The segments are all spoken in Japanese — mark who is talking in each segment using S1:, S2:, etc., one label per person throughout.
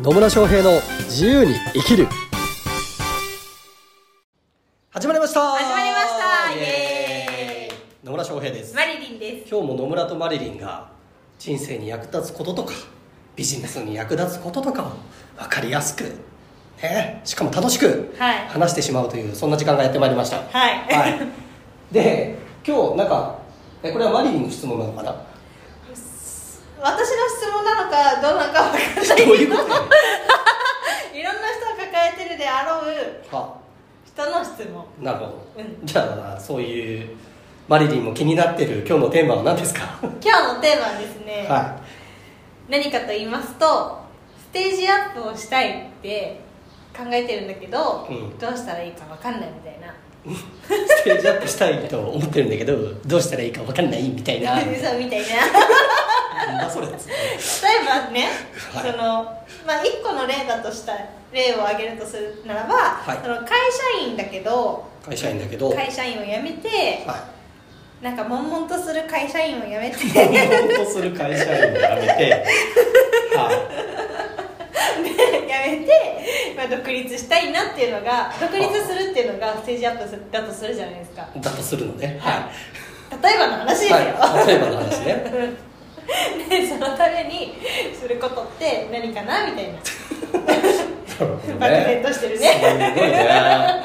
S1: 野村翔平の自由に生きる。始まりました。
S2: 始まりました。
S1: イエーイ。野村翔平です。
S2: マリリンです。
S1: 今日も野村とマリリンが人生に役立つこととかビジネスに役立つこととかを分かりやすく、ね、しかも楽しく
S2: はい。
S1: 話してしまうというそんな時間がやってまいりました。
S2: はい。
S1: はい、で今日なんかえこれはマリリンの質問なのかな？
S2: 私の質問なのかどうなのか分からない
S1: ど。うい
S2: ろんな人が抱えてるであろう
S1: は。
S2: 人の質問。
S1: なるほど、
S2: うん。
S1: じゃあそういうマリリンも気になってる今日のテーマは何ですか？
S2: 今日のテーマはですね、
S1: は
S2: 何かと言いますとステージアップをしたいって考えてるんだけど、
S1: うん。
S2: どうしたらいいか分かんないみたいな。
S1: いステージアップしたいと思ってるんだけどどうしたらいいか分かんないみたいな。
S2: そうみたいな
S1: だそれっつって
S2: 例えばね、
S1: はい。
S2: そのまあ一個の例だとした例を挙げるとするならば、
S1: はい。
S2: その会社員だけど
S1: 会社員だけど。はい
S2: 会社員を辞めてなんか悶々とする会社員を辞めて。
S1: 悶々とする会社員を辞めて。はい。
S2: 辞めて、まあ、独立したいなっていうのが独立するっていうのがステージアップだとするじゃないですか。
S1: だとするのね。は
S2: 例えばの話です
S1: い、
S2: よ、
S1: はい、例えばの話ね
S2: でそのためにすることって何かなみたいな。漠然としてるね。
S1: すごいね。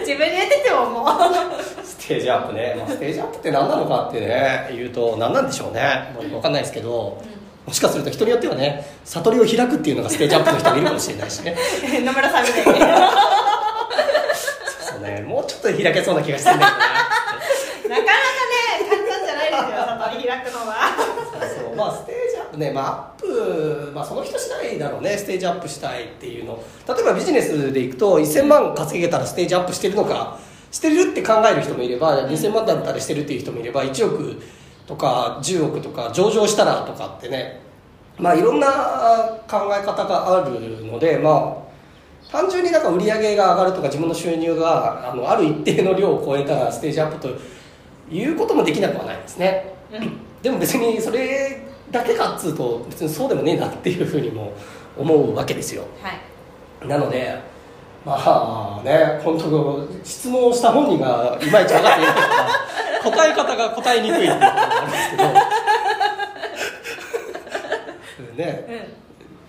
S2: 自分でやっててももう。
S1: ステージアップね、まあ、ステージアップって何なのかってね言うと何なんでしょうね。もう分かんないですけど、もしかすると人によってはね悟りを開くっていうのがステージアップの人もいるかもしれないしね。
S2: 野村さんみたいに。
S1: そうね。もうちょっと開けそうな気がしてるんだ
S2: なかなかね簡単じゃないですよ悟り開くのは。
S1: そうまあステージアップね、まあ、アップ、まあ、その人次第だろうねステージアップしたいっていうの。例えばビジネスでいくと1000万稼げたらステージアップしてるのかしてるって考える人もいれば2000万だったらしてるっていう人もいれば1億とか10億とか上場したらとかってね。まあいろんな考え方があるのでまあ単純になんか売り上げが上がるとか自分の収入があのある一定の量を超えたらステージアップということもできなくはないですね、でも別にそれだけかっつうと別にそうでもねえなっていうふうにも思うわけですよ。
S2: はい。
S1: なのでまあね本当質問をした本人がいまいち分かっていないから答え方が答えにくいっていうのがあるんですけど。ね。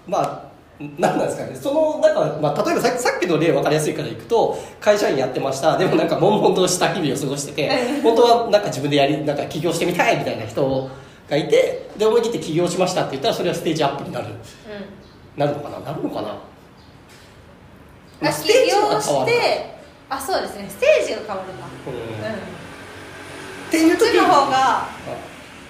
S1: まあ何なんですかね。そのなんか、まあ、例えばささっきの例分かりやすいからいくと会社員やってました。でもなんか悶々とした日々を過ごしてて本当はなんか自分でやりなんか起業してみたいみたいな人がいてで思い切って起業しましたって言ったらそれはステージアップになる。
S2: う
S1: なるのかな？なるのかな、
S2: ん
S1: ま
S2: あ
S1: あステージ
S2: 起業してあそうですね。ステージが変わるか。
S1: うん。
S2: うん。
S1: っていう時
S2: の方が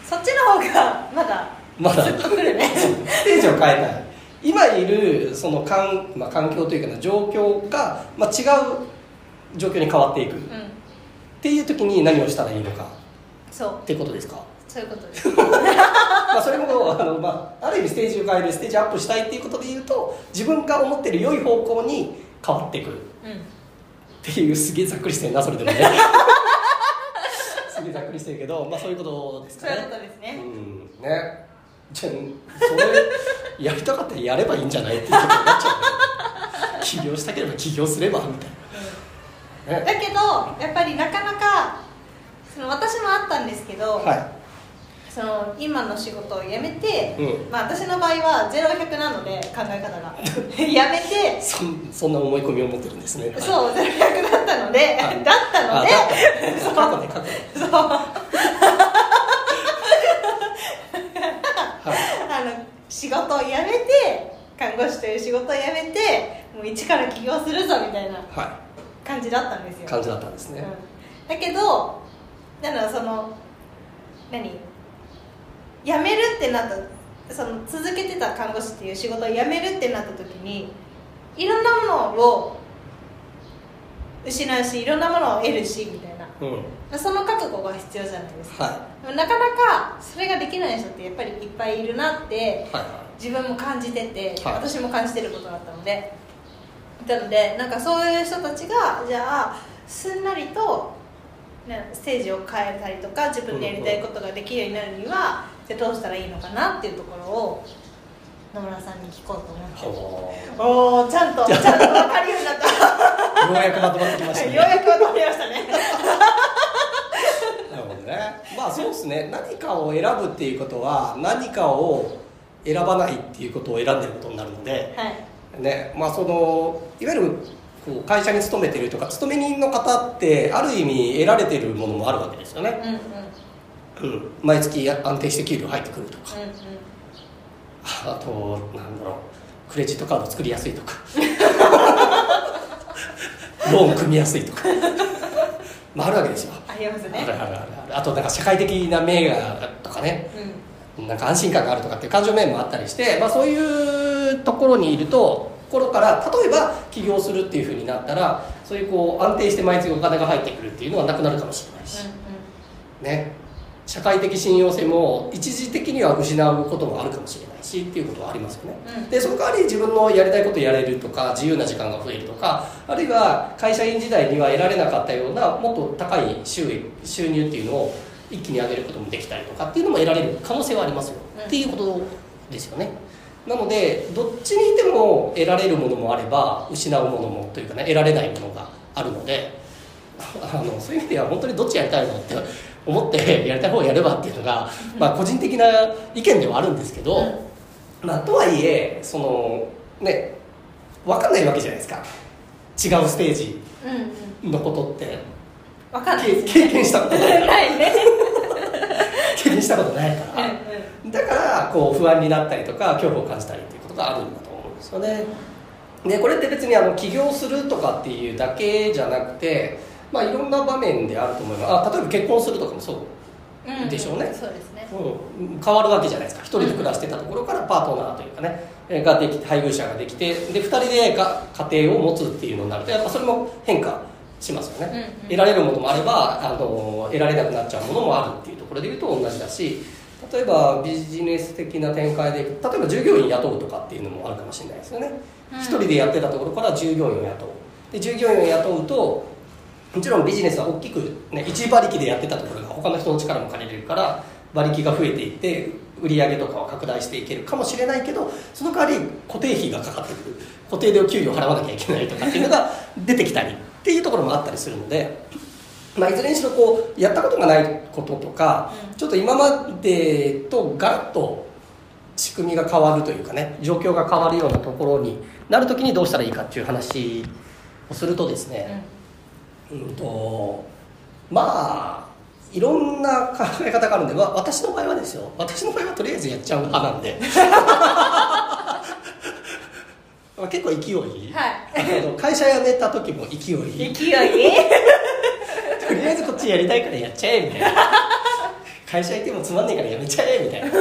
S2: そっちの方がまだ
S1: まだ。
S2: ずっとくるね。
S1: ステージを変えたい今いるその環,、まあ、環境というかな状況が、まあ、違う状況に変わっていく、っ
S2: うん。
S1: ていう時に何をしたらいいのか。
S2: そう。
S1: っていうことですか？
S2: そういうことです。
S1: まあそれもあの、まあ、ある意味ステージを変えるステージアップしたいっていうことで言うと自分が思ってる良い方向に変わっていく。っ
S2: うん。
S1: ていうすげえざっくりしてるなそれでもね。すげえざっくりしてるけど、まあ、そういうことですかね。
S2: そういうことですね。
S1: うん。ねじゃあそれやりたかったらやればいいんじゃないっていうことになっちゃうね。起業したければ起業すればみたいな、ね、
S2: だけどやっぱりなかなかその私もあったんですけど、
S1: は
S2: その今の仕事を辞めて、
S1: うん。
S2: まあ、私の場合は0100なので考え方が。辞めて
S1: いそんそんな思い込みを持ってるんですね。う
S2: そう0100だったので
S1: はい。
S2: だったので
S1: 過去ね過去ね。
S2: そう
S1: はい
S2: あの仕事を辞めて看護師という仕事を辞めてもう一から起業するぞみたいな
S1: は
S2: 感じだったんですよ。
S1: い感じだったんですね、
S2: うん、だけどだろうその何？辞めるってなったその続けてた看護師っていう仕事を辞めるってなった時にいろんなものを失うしいろんなものを得るしみたいな。
S1: うん
S2: その覚悟が必要じゃないですか。
S1: は
S2: でもなかなかそれができない人ってやっぱりいっぱいいるなって
S1: いはい。は
S2: 自分も感じてて、
S1: はい。
S2: 私も感じてることだったので。なのでなんかそういう人たちがじゃあすんなりと、ね、ステージを変えたりとか自分でやりたいことができるようになるには、じゃあどうしたらいいのかなっていうところを野村さんに聞こうと思って。
S1: ほ
S2: おおちゃんとちゃんと分かるようになった。
S1: うようやくまとまってきましたね。
S2: ようやく分かりましたね
S1: あそうですね。何かを選ぶっていうことは何かを選ばないっていうことを選んでることになるので、
S2: はい。
S1: ね。まあ、そのいわゆるこう会社に勤めてるとか勤め人の方ってある意味得られてるものもあるわけですよね、
S2: うんうん。うん。
S1: うん、毎月安定して給料入ってくるとか。
S2: うん
S1: あとなんだろう。クレジットカード作りやすいとか。ローン組みやすいとか、まあ、あるわけですよ。
S2: ありますね。
S1: あるあるあるあとなんか社会的な名画とかね
S2: うん。
S1: なんか安心感があるとかっていう感情面もあったりして、まあ、そういうところにいると頃から例えば起業するっていうふうになったらそういうこう安定して毎月お金が入ってくるっていうのはなくなるかもしれないし、ね、社会的信用性も一時的には失うこともあるかもしれないしっていうことはありますよね、
S2: うん。
S1: でその代わり自分のやりたいことやれるとか自由な時間が増えるとかあるいは会社員時代には得られなかったようなもっと高い収益収入っていうのを一気に上げることもできたりとかっていうのも得られる可能性はありますよ、
S2: うん。
S1: っていうことですよね。なのでどっちにいても得られるものもあれば失うものもというかね得られないものがあるのであのそういう意味では本当にどっちやりたいのって思って やりたい方をやればっていうのが、まあ、個人的な意見ではあるんですけど、まあ、とはいえそのね分かんないわけじゃないですか。違うステージ
S2: うんうん。
S1: のことって。
S2: 分かんない
S1: け
S2: ですね。
S1: 経験したことないから。
S2: ないね。
S1: 経験したことないから、
S2: うん
S1: だからこう不安になったりとか恐怖を感じたりっていうことがあるんだと思うんですよね。でこれって別にあの起業するとかっていうだけじゃなくて、まあ、いろんな場面であると思います。あ例えば結婚するとかもそう
S2: うんうん。
S1: でしょうね。
S2: そうですね。
S1: うん、変わるわけじゃないですか。一人で暮らしてたところからパートナーというかね。えーができて配偶者ができてで2人でが家庭を持つっていうのになるとやっぱそれも変化しますよね、
S2: うんうん。
S1: 得られるものもあればあの得られなくなっちゃうものもあるっていうところでいうと同じだし例えばビジネス的な展開で例えば従業員雇うとかっていうのもあるかもしれないですよね。
S2: うん。
S1: 一、人でやってたところから従業員を雇う。で従業員を雇うともちろんビジネスは大きく、ね、一馬力でやってたところが他の人の力も借りれるから馬力が増えていって売り上げとかは拡大していけるかもしれないけどその代わり固定費がかかってくる。固定でお給料払わなきゃいけないとかっていうのが 出てきたりっていうところもあったりするので、まあ、いずれにしろこうやったことがないこととか、
S2: うん。
S1: ちょっと今までとガラッと仕組みが変わるというかね状況が変わるようなところになるときにどうしたらいいかっていう話をするとですね、うんとまあいろんな考え方があるんで、まあ、私の場合はですよ。私の場合はとりあえずやっちゃう派なんで。まあ結構勢い、
S2: はい。
S1: 会社辞めた時も勢い。
S2: 勢い？
S1: とりあえずこっちやりたいからやっちゃえみたいな。会社いてもつまんねえからやめちゃえみたいな。っ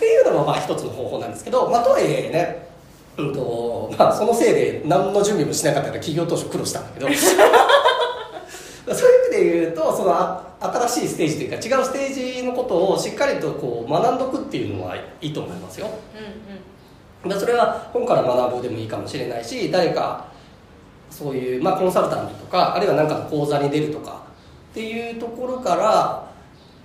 S1: ていうのもまあ一つの方法なんですけど、まあ、とはいえね、うんとまあ、そのせいで何の準備もしなかったから企業当初苦労したんだけど。そういう意味で言うとそのあ新しいステージというか違うステージのことをしっかりとこう学んどくっていうのはいいと思いますよ。
S2: うん
S1: まあそれは本から学ぶでもいいかもしれないし誰かそういう、まあ、コンサルタントとかあるいは何かの講座に出るとかっていうところから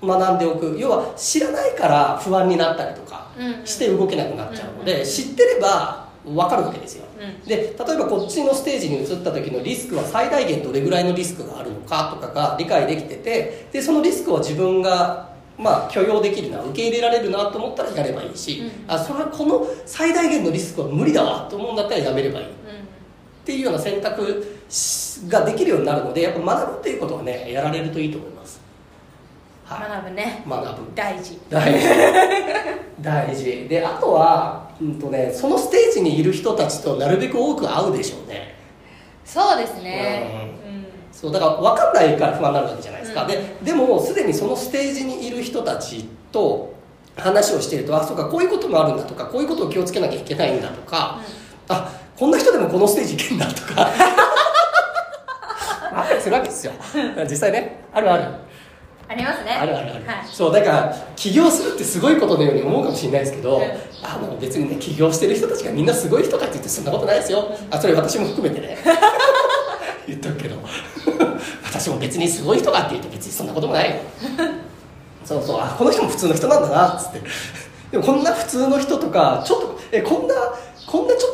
S1: 学んでおく。要は知らないから不安になったりとか
S2: うんうん。
S1: して動けなくなっちゃうので、
S2: うん。
S1: 知ってれば分かるわけですよ、
S2: うん。
S1: で例えばこっちのステージに移った時のリスクは最大限どれぐらいのリスクがあるのかとかが理解できててでそのリスクを自分がまあ許容できるな受け入れられるなと思ったらやればいいし、
S2: うん。
S1: あそれはこの最大限のリスクは無理だわと思うんだったらやめればいい。っていうような選択ができるようになるのでやっぱ学ぶっていうことはねやられるといいと思います、はい、
S2: 学ぶね。
S1: 学ぶ。
S2: 大事。
S1: 大事。大事。であとは、うんとね、そのステージにいる人たちとなるべく多く会うでしょうね。
S2: そうですね。
S1: そうだから分かんないから不安になるわけじゃないですか、
S2: うん。
S1: ででもすでにそのステージにいる人たちと話をしているとあそうかこういうこともあるんだとかこういうことを気をつけなきゃいけないんだとか、あこんな人でもこのステージいけんだとか。あったりするわけですよ。実際ね。あるある
S2: ありますね。
S1: あるあるある、
S2: はい。
S1: そうだから起業するってすごいことのように思うかもしれないですけど、
S2: うん。
S1: あの別にね起業してる人たちがみんなすごい人かって言ってそんなことないですよ、あそれ私も含めてね。言っとくけど。私も別にすごい人かって言うと別にそんなこともないよ。そうそう。あこの人も普通の人なんだなっつって。でもこんな普通の人とかちょっとえこんな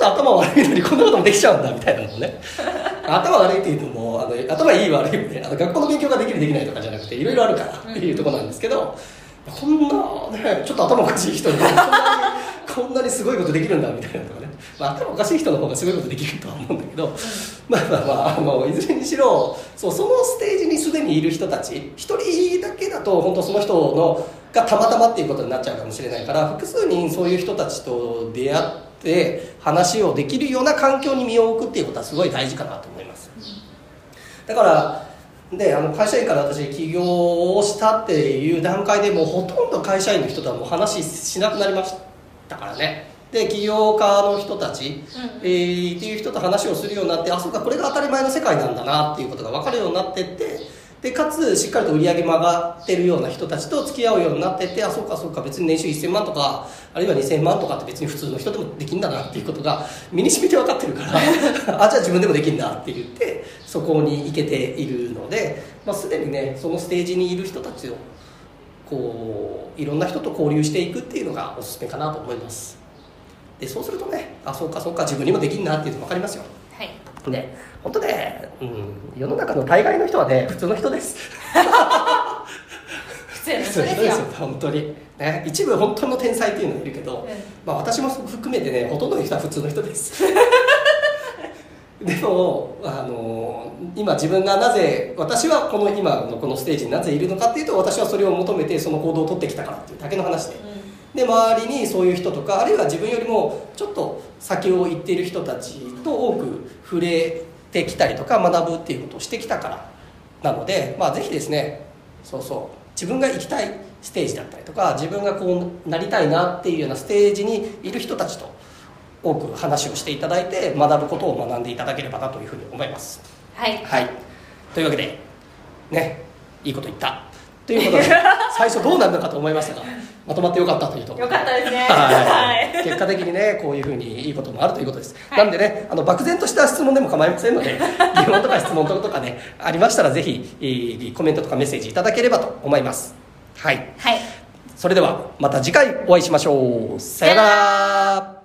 S1: と頭悪いのにこんなこともできちゃうんだみたいなのね。頭悪いっていうのもあの頭いい悪いみたいなあの学校の勉強ができるできないとかじゃなくていろいろあるからっていうところなんですけど、こんなねちょっと頭おかしい人にこんなに こんなにすごいことできるんだみたいなとかね、まあ、頭おかしい人の方がすごいことできるとは思うんだけど、まあまあまああのいずれにしろそうそのステージにすでにいる人たち一人だけだと本当その人のがたまたまっていうことになっちゃうかもしれないから複数人そういう人たちと出会って話をできるような環境に身を置くっていうことはすごい大事かなと思います。だからであの会社員から私起業をしたっていう段階でもうほとんど会社員の人とはもう話しなくなりましたからね。で起業家の人たち、
S2: うん。
S1: えーっていう人と話をするようになってあそうかこれが当たり前の世界なんだなっていうことが分かるようになってってでかつしっかりと売り上げも上がってるような人たちと付き合うようになっててあそうかそうか別に年収1000万とかあるいは2000万とかって別に普通の人でもできんだなっていうことが身に染みて分かってるから あじゃあ自分でもできるんだって言ってそこに行けているので、まあ、すでにねそのステージにいる人たちをこういろんな人と交流していくっていうのがおすすめかなと思います。でそうするとねあそうかそうか自分にもできんなっていうの分かりますよ。ね本当ね、うん、世の中の大概の人はね普通の人です。
S2: 普通の人ですよ。
S1: 本当に。ね一部本当の天才っていうのがいるけど、
S2: うん。
S1: まあ、私も含めてねほとんどの人は普通の人です。でもあの今自分がなぜ私はこの今のこのステージになぜいるのかっていうと私はそれを求めてその行動を取ってきたからっていうだけの話で、で周りにそういう人とかあるいは自分よりもちょっと先を行っている人たちと多く触れてきたりとか学ぶっていうことをしてきたからなので、まあ、ぜひですねそうそう自分が行きたいステージだったりとか自分がこうなりたいなっていうようなステージにいる人たちと多く話をしていただいて学ぶことを学んでいただければなというふうに思います。
S2: はい。
S1: はい、というわけでねいいこと言ったということで最初どうなるのかと思いましたが まとまってよかったというと
S2: よかったですね。
S1: はい。
S2: はい。
S1: 結果的にねこういうふうにいいこともあるということです、
S2: はい。
S1: なんでねあの漠然とした質問でも構いませんので 疑問とか質問とかねありましたらぜひ、えーコメントとかメッセージいただければと思います。はい。
S2: はい。
S1: それではまた次回お会いしましょう。さよなら